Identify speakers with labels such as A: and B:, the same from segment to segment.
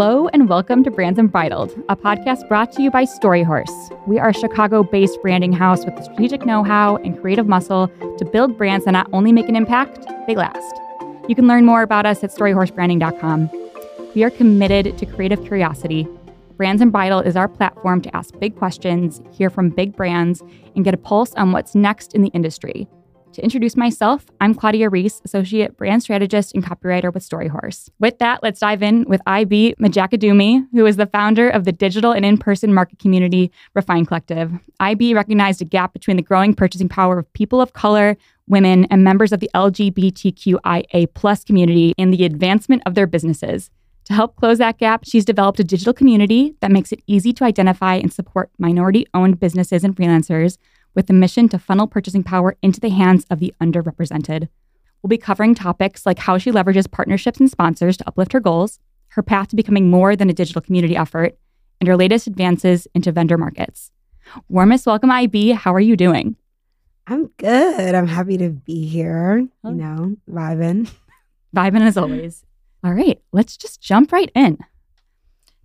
A: Hello and welcome to Brands Unbridled, a podcast brought to you by Storyhorse. We are a Chicago based branding house with the strategic know how and creative muscle to build brands that not only make an impact, they last. You can learn more about us at storyhorsebranding.com. We are committed to creative curiosity. Brands Unbridled is our platform to ask big questions, hear from big brands, and get a pulse on what's next in the industry. To introduce myself, I'm Claudia Reese, Associate Brand Strategist and Copywriter with Storyhorse. With that, let's dive in with Ivy Majekodunmi, who is the founder of the digital and in person market community Refine Collective. Ivy recognized a gap between the growing purchasing power of people of color, women, and members of the LGBTQIA community in the advancement of their businesses. To help close that gap, she's developed a digital community that makes it easy to identify and support minority owned businesses and freelancers with the mission to funnel purchasing power into the hands of the underrepresented. We'll be covering topics like how she leverages partnerships and sponsors to uplift her goals, her path to becoming more than a digital community effort, and her latest advances into vendor markets. Warmest welcome, Ivy. How are you doing?
B: I'm good. I'm happy to be here, you know, vibing.
A: Vibing as always. All right, let's just jump right in.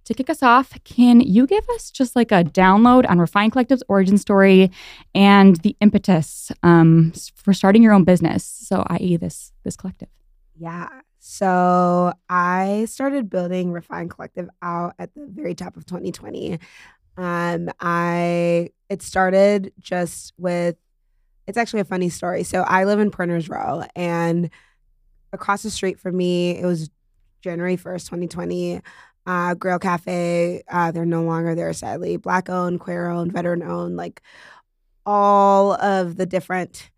A: To kick us off, can you give us just like a download on Refine Collective's origin story and the impetus um, for starting your own business? So, i.e., this this collective.
B: Yeah. So I started building Refine Collective out at the very top of 2020. Um, I it started just with it's actually a funny story. So I live in Printers Row, and across the street from me, it was January 1st, 2020 uh, Grail Cafe. Uh, they're no longer there, sadly. Black owned, queer owned, veteran owned, like all of the different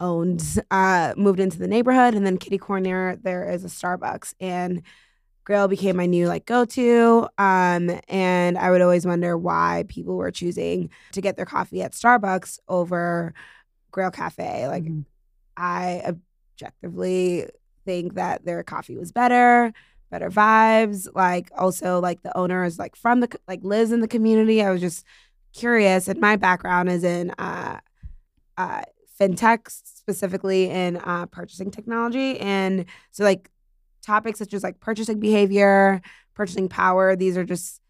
B: owned uh, moved into the neighborhood. And then Kitty Corner, there is a Starbucks. And Grail became my new like go to. Um, and I would always wonder why people were choosing to get their coffee at Starbucks over Grail Cafe. Like, mm-hmm. I objectively think that their coffee was better better vibes. Like also like the owner is like from the like lives in the community. I was just curious, and my background is in uh, uh, fintech, specifically in uh, purchasing technology, and so like topics such as like purchasing behavior, purchasing power. These are just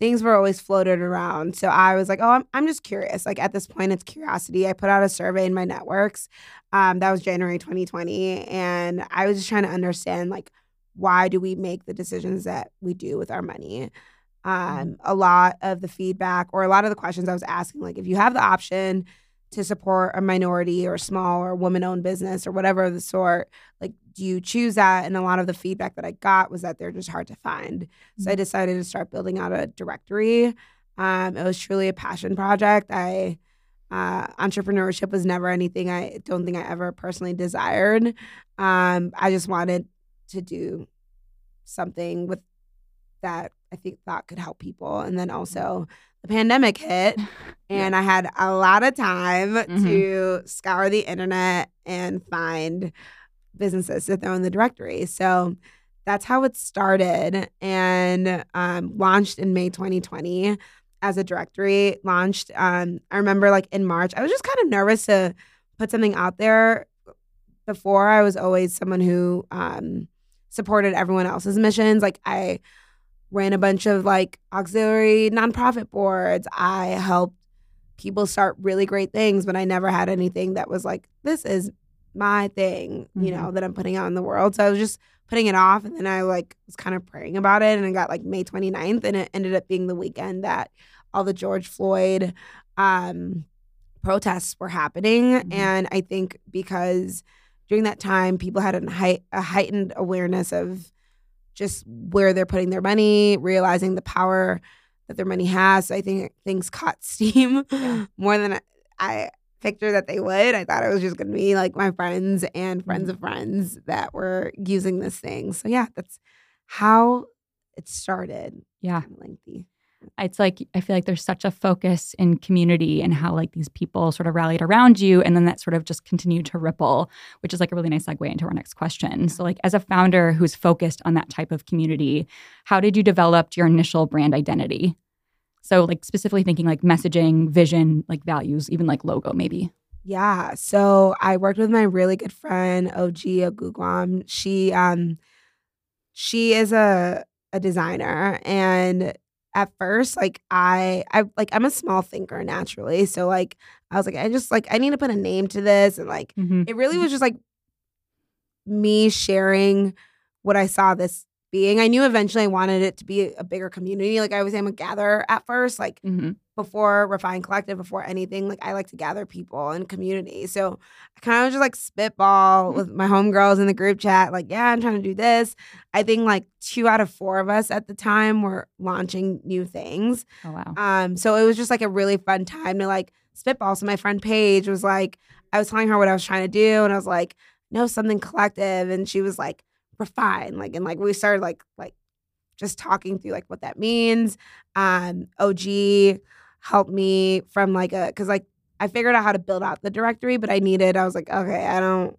B: things were always floated around. So I was like, oh, I'm, I'm just curious. Like at this point, it's curiosity. I put out a survey in my networks. Um, that was January 2020. And I was just trying to understand like why do we make the decisions that we do with our money? Mm-hmm. Um, a lot of the feedback or a lot of the questions I was asking, like if you have the option to support a minority or small or woman owned business or whatever of the sort, like do you choose that? And a lot of the feedback that I got was that they're just hard to find. Mm-hmm. So I mm-hmm. decided to start building out a directory. Um, it was truly a passion project. I uh, entrepreneurship was never anything I don't think I ever personally desired. Um, I just wanted to do something with that I think that could help people. And then also the pandemic hit and I had a lot of time mm-hmm. to scour the internet and find businesses to throw in the directory. So that's how it started and um, launched in May 2020 as a directory. Launched, um, I remember like in March, I was just kind of nervous to put something out there. Before, I was always someone who um, supported everyone else's missions. Like I ran a bunch of like auxiliary nonprofit boards. I helped people start really great things, but I never had anything that was like, this is my thing, mm-hmm. you know, that I'm putting out in the world. So I was just putting it off and then I like was kind of praying about it and I got like May 29th and it ended up being the weekend that all the George Floyd um protests were happening mm-hmm. and I think because during that time, people had a, height, a heightened awareness of just where they're putting their money, realizing the power that their money has. So I think things caught steam yeah. more than I pictured that they would. I thought it was just going to be like my friends and friends mm-hmm. of friends that were using this thing. So yeah, that's how it started.
A: Yeah. Lengthy it's like I feel like there's such a focus in community and how like these people sort of rallied around you and then that sort of just continued to ripple, which is like a really nice segue into our next question. So like as a founder who's focused on that type of community, how did you develop your initial brand identity? So like specifically thinking like messaging, vision, like values, even like logo maybe.
B: Yeah. So I worked with my really good friend OG Oguguam. She um she is a a designer and at first like I I like I'm a small thinker naturally. So like I was like I just like I need to put a name to this and like
A: Mhm.
B: it really was just like me sharing what I saw this being. I knew eventually I wanted it to be a bigger community. Like I was I'm a gather at first, like
A: Mhm.
B: before Refine Collective, before anything, like I like to gather people and community. So I kind of just like spitball with my homegirls in the group chat, like, yeah, I'm trying to do this. I think like two out of four of us at the time were launching new things.
A: Oh wow.
B: Um, so it was just like a really fun time to like spitball. So my friend Paige was like, I was telling her what I was trying to do, and I was like, no, something collective. And she was like, refine. Like, and like we started like like just talking through like what that means. Um, OG helped me from like a because like I figured out how to build out the directory, but I needed, I was like, okay, I don't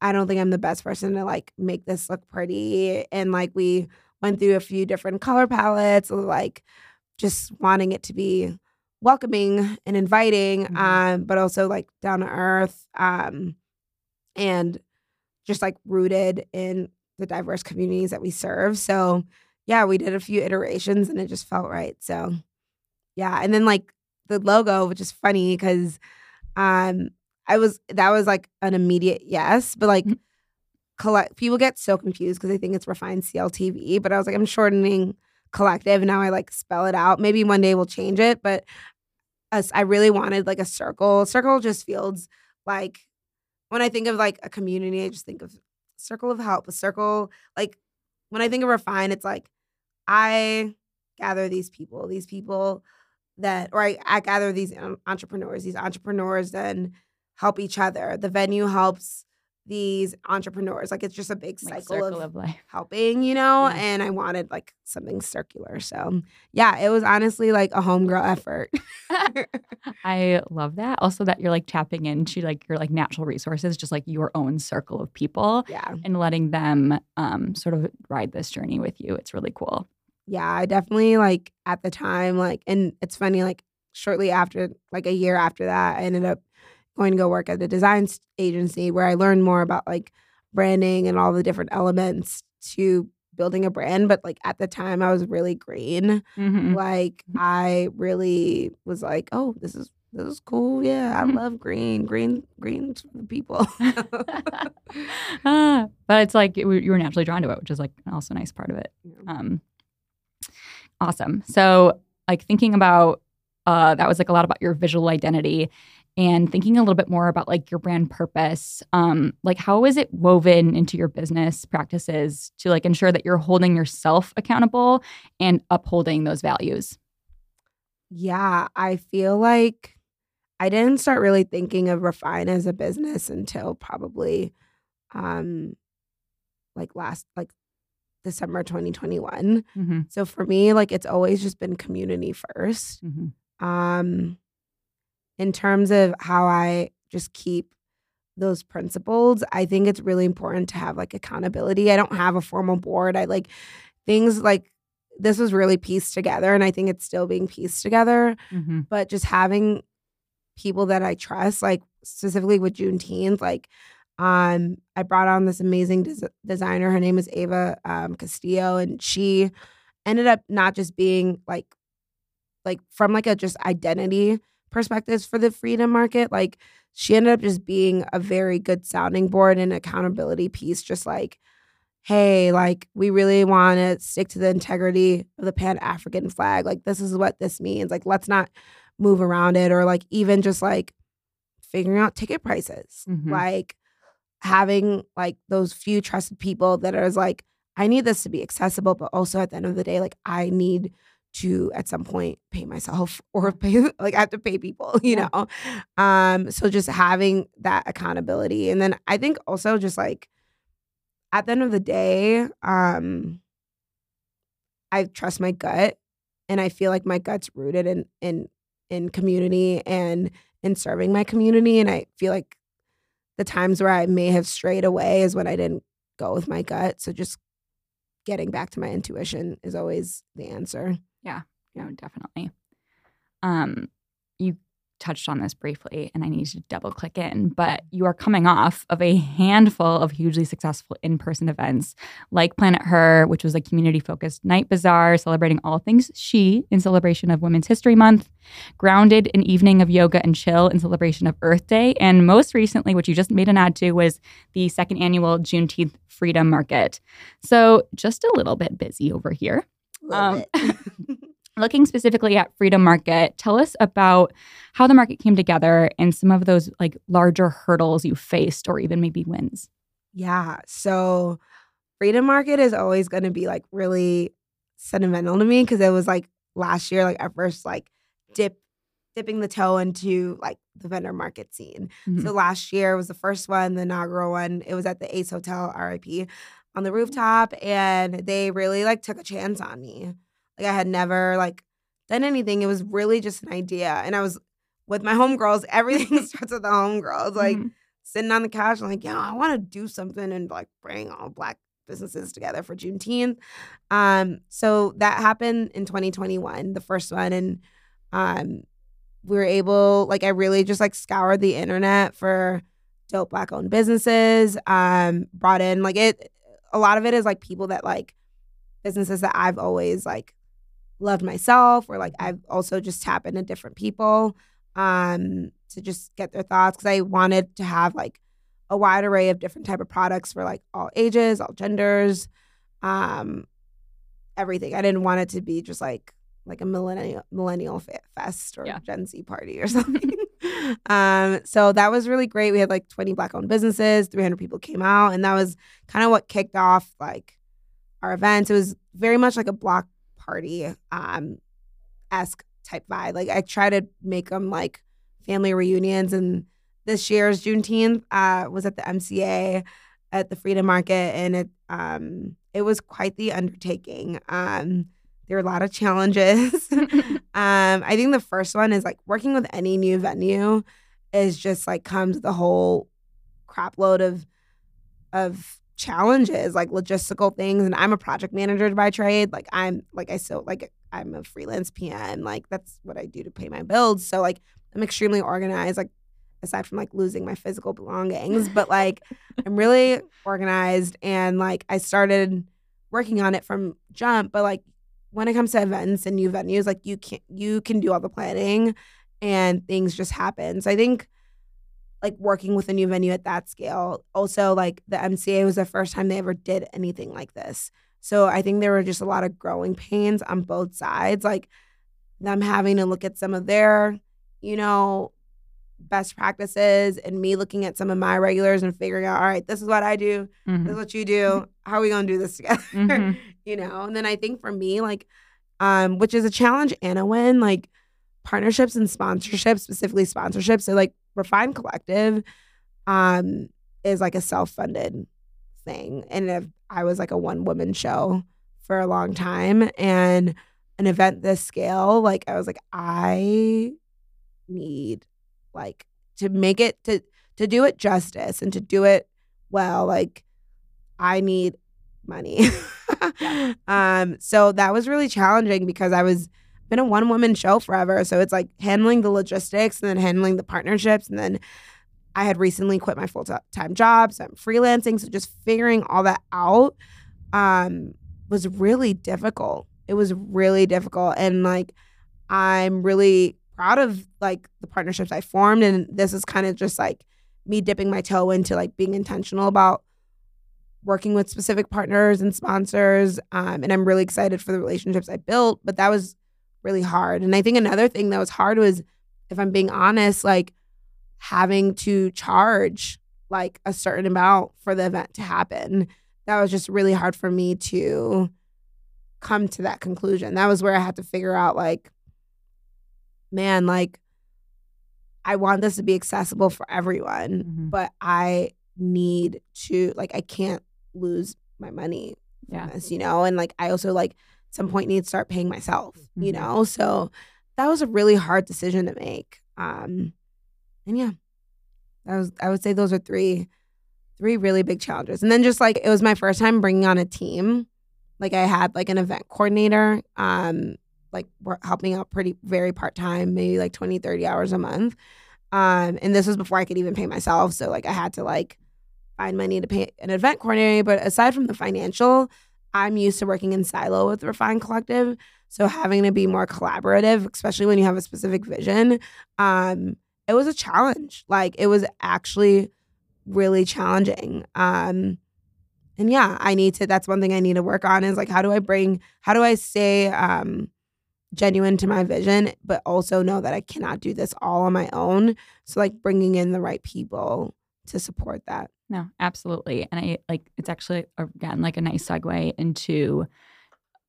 B: I don't think I'm the best person to like make this look pretty. And like we went through a few different color palettes, like just wanting it to be welcoming and inviting,
A: Mhm.
B: um, but also like down to earth, um, and just like rooted in the diverse communities that we serve. So yeah, we did a few iterations and it just felt right. So yeah, and then like the logo, which is funny because um I was that was like an immediate yes, but like
A: Mhm.
B: collect people get so confused because they think it's refined CLTV, but I was like I'm shortening collective and now I like spell it out. Maybe one day we'll change it, but us I really wanted like a circle. Circle just feels like when I think of like a community, I just think of circle of help, a circle like when I think of refine, it's like I gather these people, these people that, or I, I gather these entrepreneurs. These entrepreneurs then help each other. The venue helps these entrepreneurs. Like it's just a big
A: Like
B: cycle of,
A: of life.
B: helping, you know.
A: Yeah.
B: And I wanted like something circular. So yeah, it was honestly like a homegirl effort.
A: I love that. Also that you're like tapping into like your like natural resources, just like your own circle of people
B: yeah,
A: and letting them um sort of ride this journey with you. It's really cool.
B: yeah. I definitely like at the time like, and it's funny like shortly after, like a year after that, I ended up going to go work at a design agency where I learned more about like branding and all the different elements to building a brand. But like at the time, I was really green.
A: Mhm.
B: Like I really was like, oh, this is this is cool. Yeah, I
A: Mhm.
B: love green. Green, green people.
A: Ah, but it's like you were you were naturally drawn to it, which is like also a nice part of it. Um, awesome. So, like thinking about uh, that was like a lot about your visual identity, and thinking a little bit more about like your brand purpose. Um, like how is it woven into your business practices to like ensure that you're holding yourself accountable and upholding those values?
B: Yeah, I feel like I didn't start really thinking of Refine as a business until probably um like last like December 2021.
A: Mm-hmm.
B: So for me, like it's always just been community first.
A: Mm-hmm.
B: Um in terms of how I just keep those principles, I think it's really important to have like accountability. I don't have a formal board. I like things like this was really pieced together and I think it's still being pieced together
A: Mm-hmm.
B: but just having people that I trust, like specifically with Juneteenth, like um, I brought on this amazing des- designer. Her name is Ava um, Castillo, and she ended up not just being like, like from like a just identity perspectives for the freedom market. Like she ended up just being a very good sounding board and accountability piece. Just like, hey, like we really want to stick to the integrity of the Pan African flag. Like this is what this means. Like let's not move around it or like even just like figuring out ticket prices
A: Mhm.
B: like having like those few trusted people that are like i need this to be accessible but also at the end of the day like i need to at some point pay myself or pay like i have to pay people you
A: Yeah.
B: know? Um so just having that accountability. And then i think also just like at the end of the day um i trust my gut and i feel like my gut's rooted in in in community and in serving my community. And i feel like the times where i may have strayed away is when i didn't go with my gut. So just getting back to my intuition is always the answer Yeah,
A: no, definitely. Um, you touched on this briefly and I need to double click in, but you are coming off of a handful of hugely successful in person events like Planet Her, which was a community focused night bazaar celebrating all things she in celebration of Women's History Month, Grounded, an evening of yoga and chill in celebration of Earth Day, and most recently, which you just made an ad to, was the second annual Juneteenth Freedom Market. So just a little bit busy over here. Um, looking specifically at freedom market tell us about how the market came together and some of those like larger hurdles you faced or even maybe wins
B: Yeah. So Freedom Market is always going to be like really sentimental to me because it was like last year, like our first like dip, dipping the toe into like the vendor market scene.
A: Mhm.
B: So last year was the first one, the inaugural one. It was at the Ace Hotel, RIP, on the rooftop, and they really like took a chance on me. Like I had never like done anything. It was really just an idea, and I was with my homegirls. Everything starts with the homegirls. Like
A: Mhm.
B: sitting on the couch, I'm like, yeah, I want to do something and like bring all black businesses together for Juneteenth. Um, so that happened in 2021, the first one, and um, we were able, like, I really just like scoured the internet for dope black owned businesses. Um, brought in like it. A lot of it is like people that like businesses that I've always like loved myself, or like I've also just tapped into different people um to just get their thoughts because I wanted to have like a wide array of different type of products for like all ages, all genders, um, everything. I didn't want it to be just like like a millennial millennial fest or
A: Yeah.
B: Gen Z party or something. Um, so that was really great. We had like 20 black owned businesses, 300 people came out, and that was kind of what kicked off like our events. It was very much like a block party um esque type vibe. Like I try to make them like family reunions and this year's Juneteenth uh, was at the MCA at the Freedom Market, and it um, it was quite the undertaking. Um, there were a lot of challenges. um, I think the first one is like working with any new venue is just like comes a whole crap load of of challenges, like logistical things. And I'm a project manager by trade. Like I'm like I still like I'm a freelance PM. Like that's what I do to pay my bills. So like I'm extremely organized. Like aside from like losing my physical belongings, but like I'm really organized and like I started working on it from jump. But like when it comes to events and new venues, like you can you can do all the planning and things just happen. So I think like working with a new venue at that scale. Also, like the MCA was the first time they ever did anything like this. So I think there were just a lot of growing pains on both sides. Like them having to look at some of their, you know, best practices and me looking at some of my regulars and figuring out, all right, this is what I do, this
A: Mhm.
B: is what you do. How are we gonna do this together?
A: Mhm.
B: you know? And then I think for me, like, um, which is a challenge and a win, like partnerships and sponsorships, specifically sponsorships. So like Refine Collective um is like a self-funded thing. And if I was like a one woman show for a long time and an event this scale, like I was like, I need like to make it to to do it justice and to do it well, like I need money. um so that was really challenging because I was been a one woman show forever. So it's like handling the logistics and then handling the partnerships and then I had recently quit my full time job, so I'm freelancing. So just figuring all that out um, was really difficult. It was really difficult, and like I'm really proud of like the partnerships I formed, and this is kind of just like me dipping my toe into like being intentional about working with specific partners and sponsors. Um, and I'm really excited for the relationships I built, but that was really hard. And I think another thing that was hard was, if I'm being honest, like having to charge like a certain amount for the event to happen. That was just really hard for me to come to that conclusion. That was where I had to figure out like, man, like I want this to be accessible for everyone,
A: Mhm.
B: but I need to like I can't lose my money
A: Yeah.
B: this, you know? And like I also like at some point need to start paying myself, you
A: Mhm.
B: know? So that was a really hard decision to make. Um and yeah, that was I would say those are three three really big challenges. And then just like it was my first time bringing on a team. Like I had like an event coordinator, um, like were helping out pretty very part time, maybe like 20, 30 hours a month. Um, and this was before I could even pay myself. So like I had to like find money to pay an event coordinator. But aside from the financial, I'm used to working in silo with Refine Collective. So having to be more collaborative, especially when you have a specific vision, um, it was a challenge. Like it was actually really challenging. Um, and yeah, I need to. That's one thing I need to work on is like how do I bring, how do I stay um, genuine to my vision, but also know that I cannot do this all on my own. So like bringing in the right people to support that.
A: No, absolutely. And I like it's actually again like a nice segue into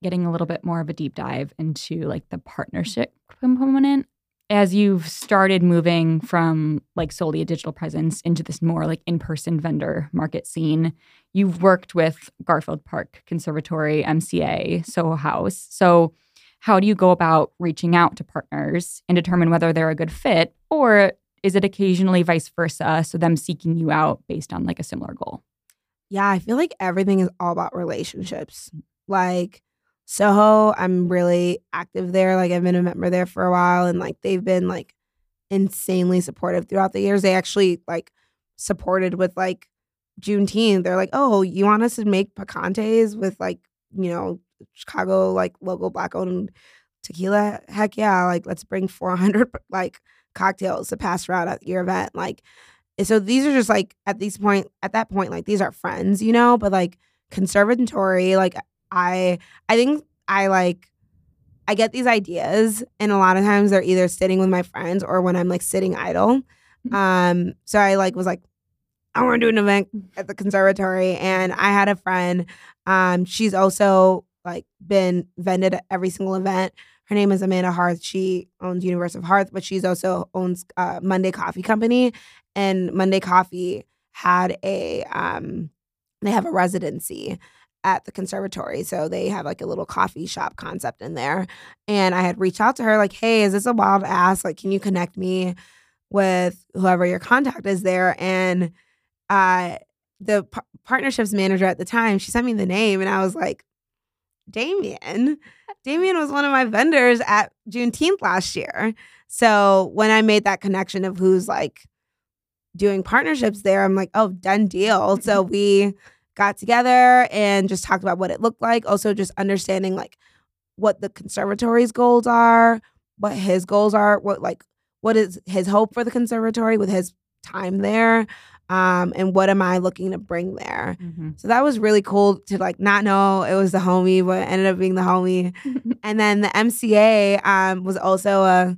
A: getting a little bit more of a deep dive into like the partnership component as you've started moving from like solely a digital presence into this more like in-person vendor market scene you've worked with garfield park conservatory mca soho house so how do you go about reaching out to partners and determine whether they're a good fit? Or is it occasionally vice versa so them seeking you out based on like a similar goal?
B: Yeah i feel like everything is all about relationships. Mm. Like soho i'm really active there. Like i've been a member there for a while and like they've been like insanely supportive throughout the years. They actually like supported with like juneteenth. They're like oh you want us to make picantes with like you know chicago like local black owned tequila heck yeah like let's bring 400 like cocktails to pass around at your event. Like, so these are just like at this point, at that point, like these are friends, you know. But like conservatory, like I, I think I like. I get these ideas, and a lot of times they're either sitting with my friends or when I'm like sitting idle. Mm-hmm. Um, so I like was like, I want to do an event at the conservatory, and I had a friend. Um, she's also like been vended at every single event. Her name is Amanda Harth. She owns Universe of Hearth, but she's also owns uh, Monday Coffee Company. And Monday Coffee had a um, they have a residency at the conservatory. So they have like a little coffee shop concept in there. And I had reached out to her like, "Hey, is this a wild ass? Like, can you connect me with whoever your contact is there?" And uh, the p- partnerships manager at the time, she sent me the name, and I was like, "Damien." Damien was one of my vendors at Juneteenth last year. So when I made that connection of who's like doing partnerships there, I'm like, oh, done deal. So we got together and just talked about what it looked like. Also, just understanding like what the conservatory's goals are, what his goals are, what like what is his hope for the conservatory with his time there um, and what am I looking to bring there? Mm-hmm. So that was really cool to like not know it was the homie, but ended up being the homie. and then the MCA um, was also a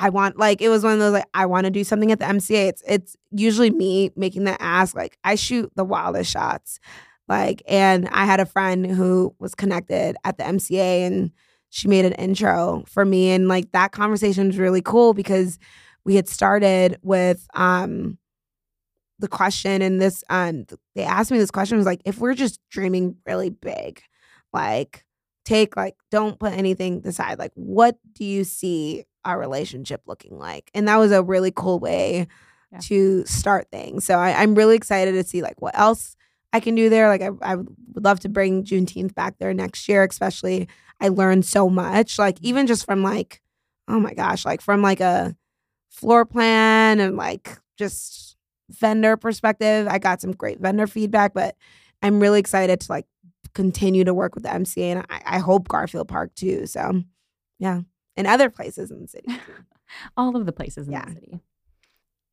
B: I want like it was one of those like I want to do something at the MCA. It's it's usually me making the ask. Like I shoot the wildest shots. Like and I had a friend who was connected at the MCA and she made an intro for me and like that conversation was really cool because we had started with um the question and this um they asked me this question was like if we're just dreaming really big like take like don't put anything aside like what do you see our relationship looking like? And that was a really cool way yeah. to start things. So I, i'm really excited to see like what else i can do there. Like I, I would love to bring juneteenth back there next year especially i learned so much like even just from like oh my gosh like from like a floor plan and like just vendor perspective, I got some great vendor feedback, but I'm really excited to like continue to work with the MCA and I, I hope Garfield Park too. So yeah. And other places in the city.
A: All of the places in yeah. the city.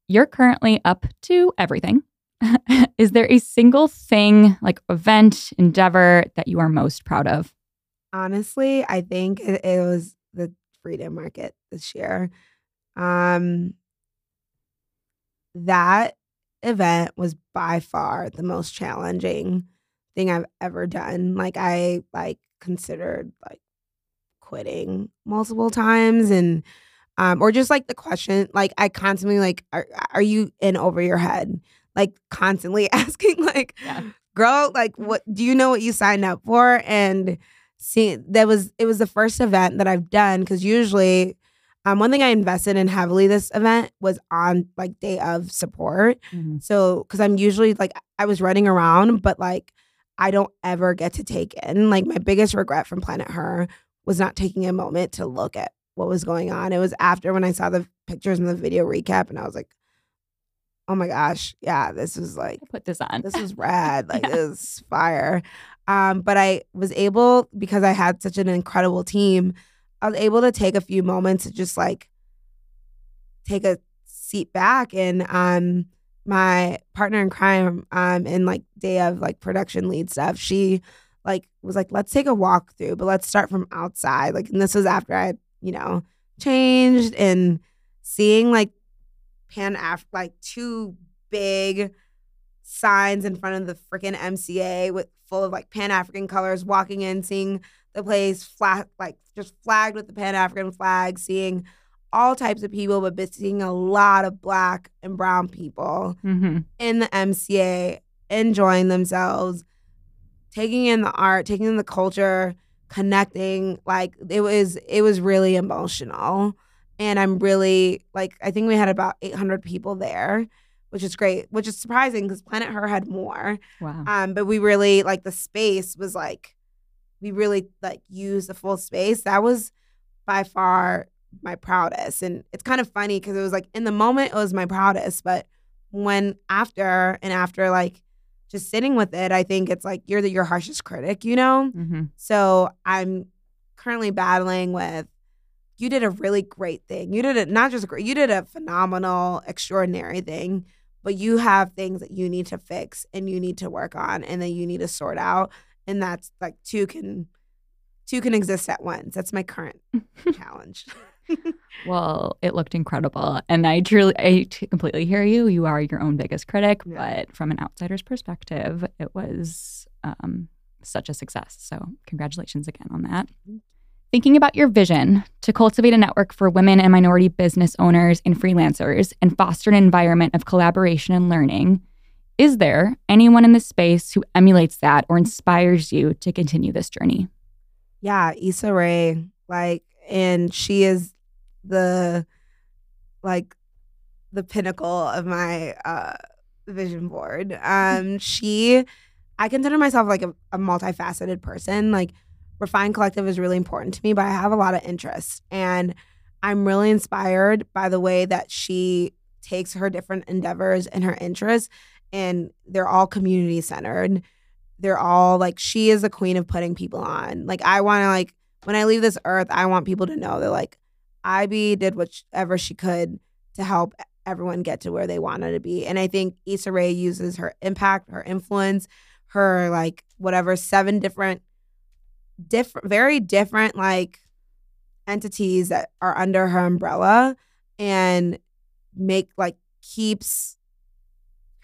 A: You're currently up to everything. Is there a single thing, like event, endeavor that you are most proud of?
B: Honestly, I think it, it was the Freedom Market this year. Um, that event was by far the most challenging thing I've ever done. Like I like considered like quitting multiple times and um or just like the question like I constantly like are, are you in over your head? Like constantly asking like yeah. girl like what do you know what you signed up for and see that was it was the first event that I've done cuz usually um, one thing I invested in heavily this event was on like day of support. Mm-hmm. So, because I'm usually like, I was running around, but like, I don't ever get to take in. Like, my biggest regret from Planet Her was not taking a moment to look at what was going on. It was after when I saw the pictures and the video recap, and I was like, oh my gosh, yeah, this was like
A: put this on.
B: this was rad. Like
A: Yeah.
B: this is fire. Um, but I was able because I had such an incredible team. I was able to take a few moments to just like take a seat back and um my partner in crime um in like day of like production lead stuff she like was like let's take a walk through but let's start from outside. Like and this was after i you know changed and seeing like pan af like two big signs in front of the freaking mca with full of like pan-african colors walking in seeing the place flat like just flagged with the pan-african flag seeing all types of people but seeing a lot of black and brown people
A: hmm
B: in the MCA, enjoying themselves, taking in the art, taking in the culture, connecting. Like it was, it was really emotional. And I'm really like, I think we had about 800 people there, which is great, which is surprising because Planet Her had more.
A: Wow.
B: Um, but we really like the space was like, we really like used the full space. That was by far my proudest. And it's kind of funny because it was like in the moment it was my proudest, but when after and after like just sitting with it, I think it's like you're the your harshest critic, you know?
A: hmm
B: So I'm currently battling with you did a really great thing. You did it not just great, you did a phenomenal, extraordinary thing, but you have things that you need to fix and you need to work on and that you need to sort out. And that's like two can two can exist at once. That's my current challenge.
A: Well, it looked incredible. And I truly, I t- completely hear you. You are your own biggest critic,
B: Yeah.
A: but from an outsider's perspective, it was um, such a success. So, congratulations again on that. Thinking about your vision to cultivate a network for women and minority business owners and freelancers and foster an environment of collaboration and learning, is there anyone in this space who emulates that or inspires you to continue this journey?
B: Yeah, Issa Rae, like, and she is the like the pinnacle of my uh vision board. Um, she, I consider myself like a, a multifaceted person. Like, Refine Collective is really important to me, but I have a lot of interests, and I'm really inspired by the way that she takes her different endeavors and her interests, and they're all community centered they're all like she is the queen of putting people on. Like I want to like when I leave this earth, I want people to know that like Ivy did whatever she could to help everyone get to where they wanted to be. And I think Issa Rae uses her impact, her influence, her like whatever seven different different very different like entities that are under her umbrella and make like keeps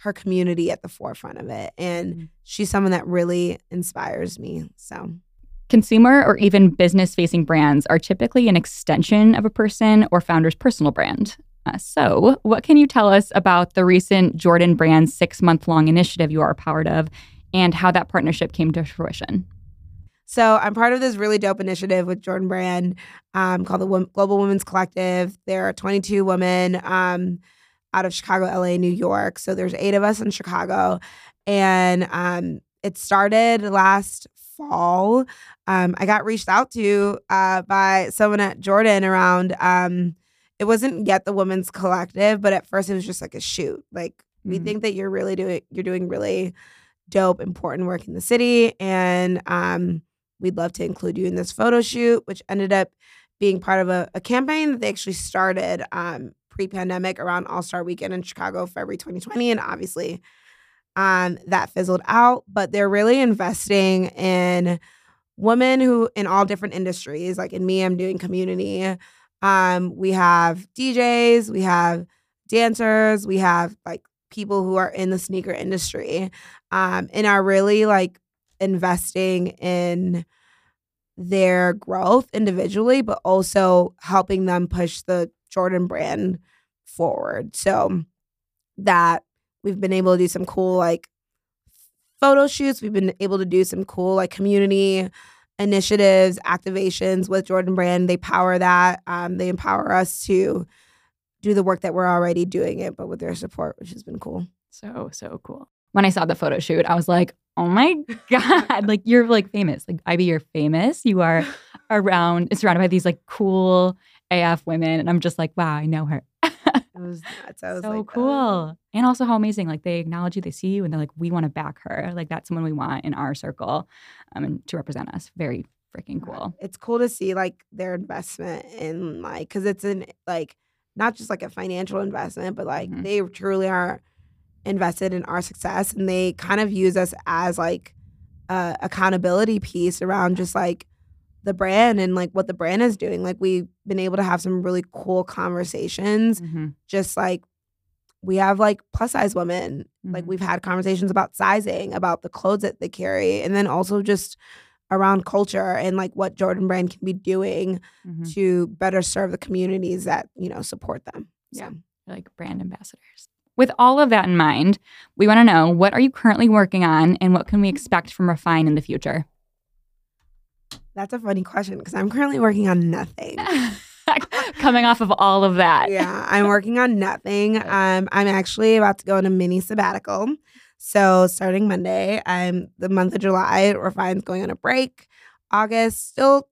B: her community at the forefront of it. And
A: Mhm.
B: she's someone that really inspires me. So
A: Consumer or even business facing brands are typically an extension of a person or founder's personal brand. Uh, so, what can you tell us about the recent Jordan Brand six month long initiative you are a part of and how that partnership came to fruition?
B: So I'm part of this really dope initiative with Jordan Brand um, called the Global Women's Collective. There are 22 women um, out of Chicago, LA, New York. So there's eight of us in Chicago, and um, it started last fall. Um, I got reached out to uh, by someone at Jordan around. Um, it wasn't yet the Women's Collective, but at first it was just like a shoot. Like we
A: Mhm.
B: think that you're really doing you're doing really dope, important work in the city, and um, we'd love to include you in this photo shoot, which ended up being part of a, a campaign that they actually started um, pre-pandemic around All Star Weekend in Chicago, February 2020, and obviously um, that fizzled out. But they're really investing in women who in all different industries. Like in me, I'm doing community. Um, we have DJs, we have dancers, we have like people who are in the sneaker industry, um, and are really like investing in their growth individually, but also helping them push the Jordan brand forward. So that we've been able to do some cool like photo shoots. We've been able to do some cool like community initiatives, activations with Jordan Brand. They power that. Um, they empower us to do the work that we're already doing it, but with their support, which has been cool.
A: So, so cool. when I saw the photo shoot, I was like, oh my God, like you're like famous. Like Ivy, you're famous. You are around, surrounded by these like cool AF women. And I'm just like, wow, I know her.
B: It was nuts. I was
A: so
B: like,
A: cool.
B: oh.
A: And also how amazing. Like they acknowledge you, they see you, and they're like, we want to back her. Like that's someone we want in our circle um, and to represent us. Very freaking cool.
B: It's cool to see like their investment in like because it's an like not just like a financial investment, but like
A: Mhm.
B: they truly are invested in our success, and they kind of use us as like a accountability piece around just like the brand and like what the brand is doing. Like we've been able to have some really cool conversations.
A: Mhm.
B: Just like we have like plus size women like
A: Mhm.
B: we've had conversations about sizing, about the clothes that they carry, and then also just around culture and like what Jordan Brand can be doing
A: Mhm.
B: to better serve the communities that you know support them.
A: Yeah.
B: So,
A: like brand ambassadors. With all of that in mind, we want to know what are you currently working on and what can we expect from Refine in the future?
B: That's a funny question because I'm currently working on nothing.
A: Coming off of all of that.
B: yeah, I'm working on nothing. Um, I'm actually about to go on a mini sabbatical. So starting Monday, I'm the month of July, Refine's going on a break. August, still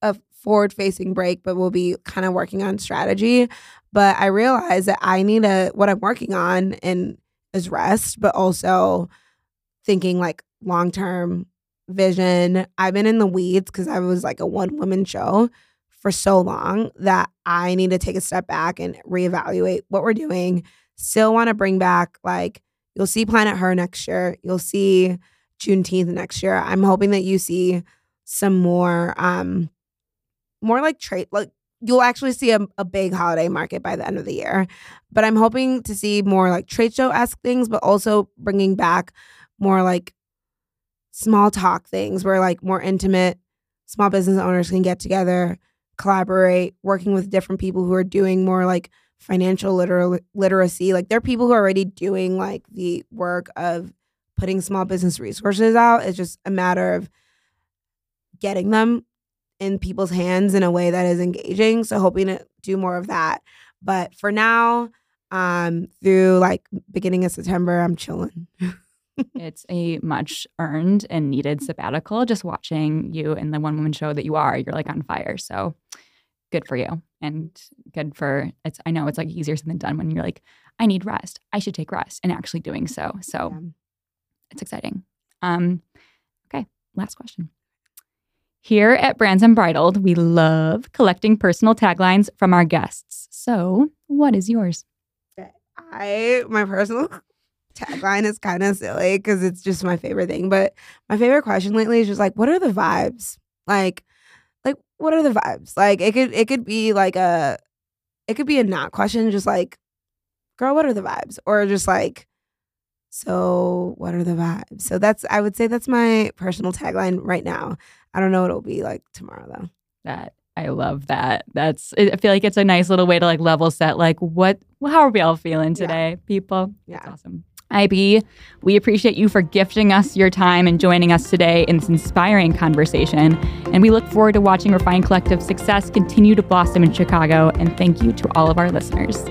B: a forward facing break, but we'll be kind of working on strategy. But I realize that I need a what I'm working on and is rest, but also thinking like long term vision. I've been in the weeds because I was like a one woman show for so long that I need to take a step back and reevaluate what we're doing. Still want to bring back like you'll see Planet Her next year. You'll see Juneteenth next year. I'm hoping that you see some more um more like trade like you'll actually see a, a big holiday market by the end of the year. But I'm hoping to see more like trade show esque things, but also bringing back more like small talk things where like more intimate small business owners can get together, collaborate, working with different people who are doing more like financial liter- literacy. Like there are people who are already doing like the work of putting small business resources out. It's just a matter of getting them in people's hands in a way that is engaging. So hoping to do more of that. But for now, um, through like beginning of September, I'm chilling.
A: It's a much earned and needed sabbatical. Just watching you in the one woman show that you are, you're like on fire. So good for you. And good for it's I know it's like easier said than done when you're like, I need rest. I should take rest and actually doing so. So
B: Yeah.
A: it's exciting. Um, okay, last question. Here at Brands Unbridled, we love collecting personal taglines from our guests. So, what is yours?
B: I my personal tagline is kind of silly because it's just my favorite thing. But my favorite question lately is just like, what are the vibes? Like, like what are the vibes? Like it could it could be like a it could be a not question, just like, girl, what are the vibes? Or just like, so what are the vibes? So that's I would say that's my personal tagline right now. I don't know what it'll be like tomorrow though.
A: That I love that. That's I feel like it's a nice little way to like level set like what how are we all feeling
B: Yeah.
A: today, people?
B: Yeah.
A: That's awesome. Ivy, we appreciate you for gifting us your time and joining us today in this inspiring conversation. And we look forward to watching Refine Collective success continue to blossom in Chicago. And thank you to all of our listeners.